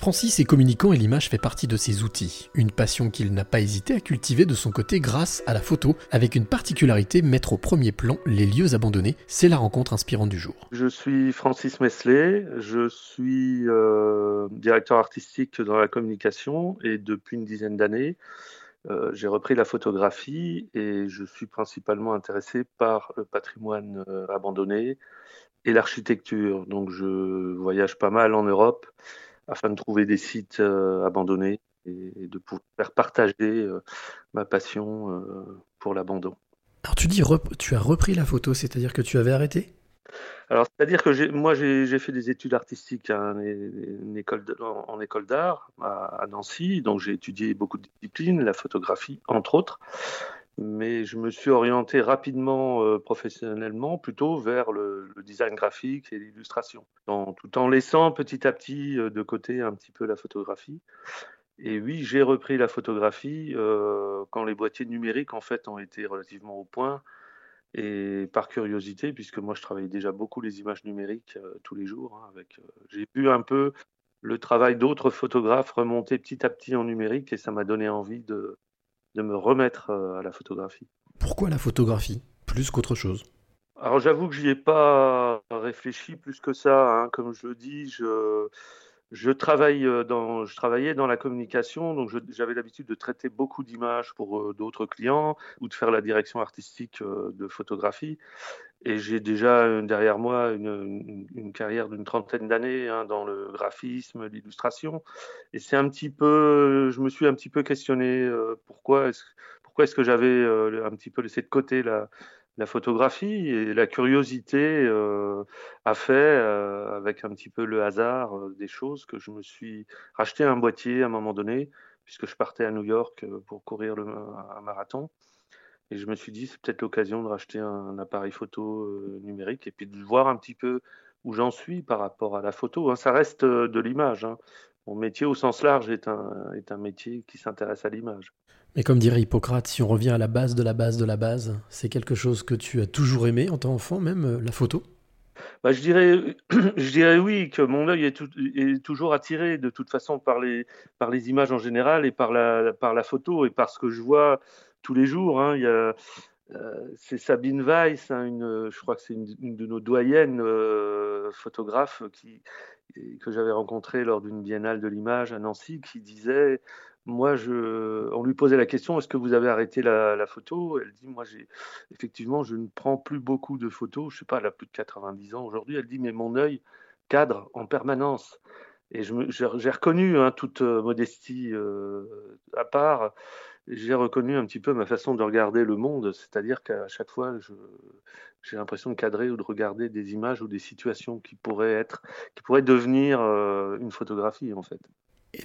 Francis est communicant et l'image fait partie de ses outils, une passion qu'il n'a pas hésité à cultiver de son côté grâce à la photo, avec une particularité, mettre au premier plan les lieux abandonnés, c'est la rencontre inspirante du jour. Je suis Francis Mesley, je suis euh, directeur artistique dans la communication et depuis une dizaine d'années, euh, j'ai repris la photographie et je suis principalement intéressé par le patrimoine euh, abandonné et l'architecture. Donc je voyage pas mal en Europe afin de trouver des sites euh, abandonnés et, de pouvoir faire partager euh, ma passion euh, pour l'abandon. Alors tu dis tu as repris la photo, c'est-à-dire que tu avais arrêté? Alors, c'est-à-dire que moi, j'ai fait des études artistiques école en, école d'art à, Nancy, donc j'ai étudié beaucoup de disciplines, la photographie entre autres mais je me suis orienté rapidement euh, professionnellement plutôt vers le, design graphique et l'illustration, tout en laissant petit à petit euh, de côté un petit peu la photographie. Et oui, j'ai repris la photographie euh, quand les boîtiers numériques en fait ont été relativement au point et par curiosité, puisque moi je travaillais déjà beaucoup les images numériques tous les jours. Hein, avec, j'ai vu un peu le travail d'autres photographes remonter petit à petit en numérique et ça m'a donné envie de, de me remettre euh, à la photographie. Pourquoi la photographie? Plus qu'autre chose Alors j'avoue que j'y ai pas réfléchi plus que ça. Hein. Comme je le dis, je, euh, je travaillais dans la communication, donc j'avais l'habitude de traiter beaucoup d'images pour euh, d'autres clients ou de faire la direction artistique de photographie. Et j'ai déjà derrière moi une, carrière d'une trentaine d'années hein, dans le graphisme, l'illustration. Et c'est un petit peu, je me suis un petit peu questionné euh, pourquoi est-ce que j'avais euh, un petit peu laissé de côté la, la photographie et la curiosité euh, a fait avec un petit peu le hasard des choses que je me suis racheté un boîtier à un moment donné puisque je partais à New York pour courir le, un marathon. Et je me suis dit, c'est peut-être l'occasion de racheter un, appareil photo euh, numérique et puis de voir un petit peu où j'en suis par rapport à la photo. Hein. Ça reste euh, de l'image. Hein. Mon métier au sens large est un, est un métier qui s'intéresse à l'image. Mais comme dirait Hippocrate, si on revient à la base de la base de la base, c'est quelque chose que tu as toujours aimé en tant qu'enfant, même euh, la photo? Bah, je, dirais, je dirais oui, que mon œil est, est, toujours attiré de toute façon par les, par les images en général et par la, par la photo et par ce que je vois tous les jours. Hein. Il y a, euh, c'est Sabine Weiss, hein, une, je crois que c'est une, de nos doyennes euh, photographes qui, que j'avais rencontrée lors d'une biennale de l'image à Nancy, qui disait moi, je, on lui posait la question est-ce que vous avez arrêté la, photo? Elle dit moi, j'ai effectivement, je ne prends plus beaucoup de photos. Je sais pas, elle a plus de 90 ans aujourd'hui. Elle dit mais mon œil cadre en permanence. Et j'ai reconnu, hein, toute euh, modestie à part, j'ai reconnu un petit peu ma façon de regarder le monde, c'est-à-dire qu'à chaque fois, j'ai l'impression de cadrer ou de regarder des images ou des situations qui pourraient être, qui pourraient devenir euh, une photographie en fait.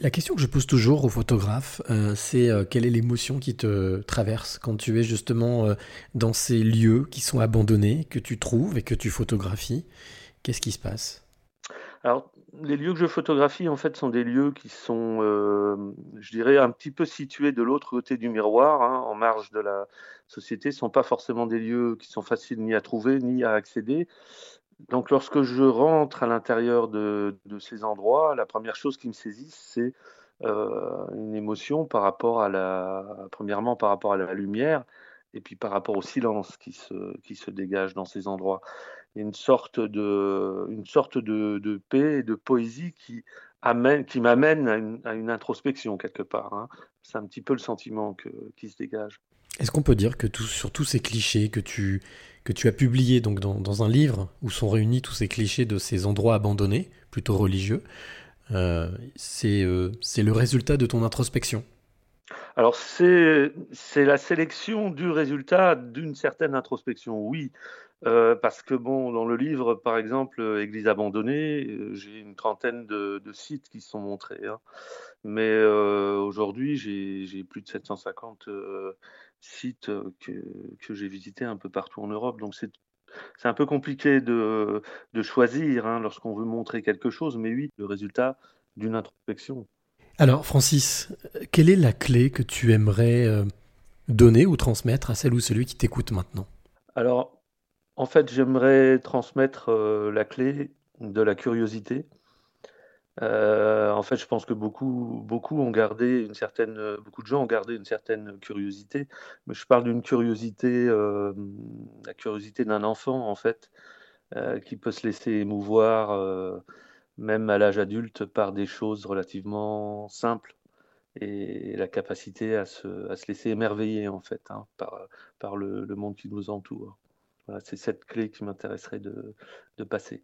la question que je pose toujours aux photographes, euh, c'est euh, quelle est l'émotion qui te traverse quand tu es justement dans ces lieux qui sont abandonnés, que tu trouves et que tu photographies? Qu'est-ce qui se passe? Alors, les lieux que je photographie, en fait, sont des lieux qui sont, euh, je dirais, un petit peu situés de l'autre côté du miroir, hein, en marge de la société. Ce ne sont pas forcément des lieux qui sont faciles ni à trouver, ni à accéder. Donc, lorsque je rentre à l'intérieur de, ces endroits, la première chose qui me saisit, c'est euh, une émotion par rapport à la, premièrement par rapport à la lumière, et puis par rapport au silence qui se, qui se dégage dans ces endroits une sorte de, une sorte de, paix et de poésie qui, amène, qui m'amène à une, introspection quelque part. Hein. C'est un petit peu le sentiment qui se dégage. Est-ce qu'on peut dire que sur tous ces clichés que tu, que tu as publiés donc dans, un livre où sont réunis tous ces clichés de ces endroits abandonnés, plutôt religieux, euh, euh, c'est le résultat de ton introspection? Alors c'est la sélection du résultat d'une certaine introspection, oui. Euh, parce que bon, dans le livre, par exemple, euh, Église abandonnée, euh, j'ai une trentaine de, sites qui sont montrés. Hein. Mais aujourd'hui, j'ai plus de 750 sites que, que j'ai visités un peu partout en Europe. Donc c'est c'est un peu compliqué de, de choisir hein, lorsqu'on veut montrer quelque chose, mais oui, le résultat d'une introspection. Alors, Francis, quelle est la clé que tu aimerais donner ou transmettre à celle ou celui qui t'écoute maintenant? Alors, en fait, j'aimerais transmettre euh, la clé de la curiosité Euh, en fait, je pense que beaucoup, beaucoup ont gardé une certaine, de gens ont gardé une certaine curiosité. Mais je parle d'une curiosité, euh, la curiosité d'un enfant en fait, euh, qui peut se laisser émouvoir, même à l'âge adulte, par des choses relativement simples et la capacité à se, à se laisser émerveiller en fait hein, par, par le, le, monde qui nous entoure. Voilà, c'est cette clé qui m'intéresserait de, de passer.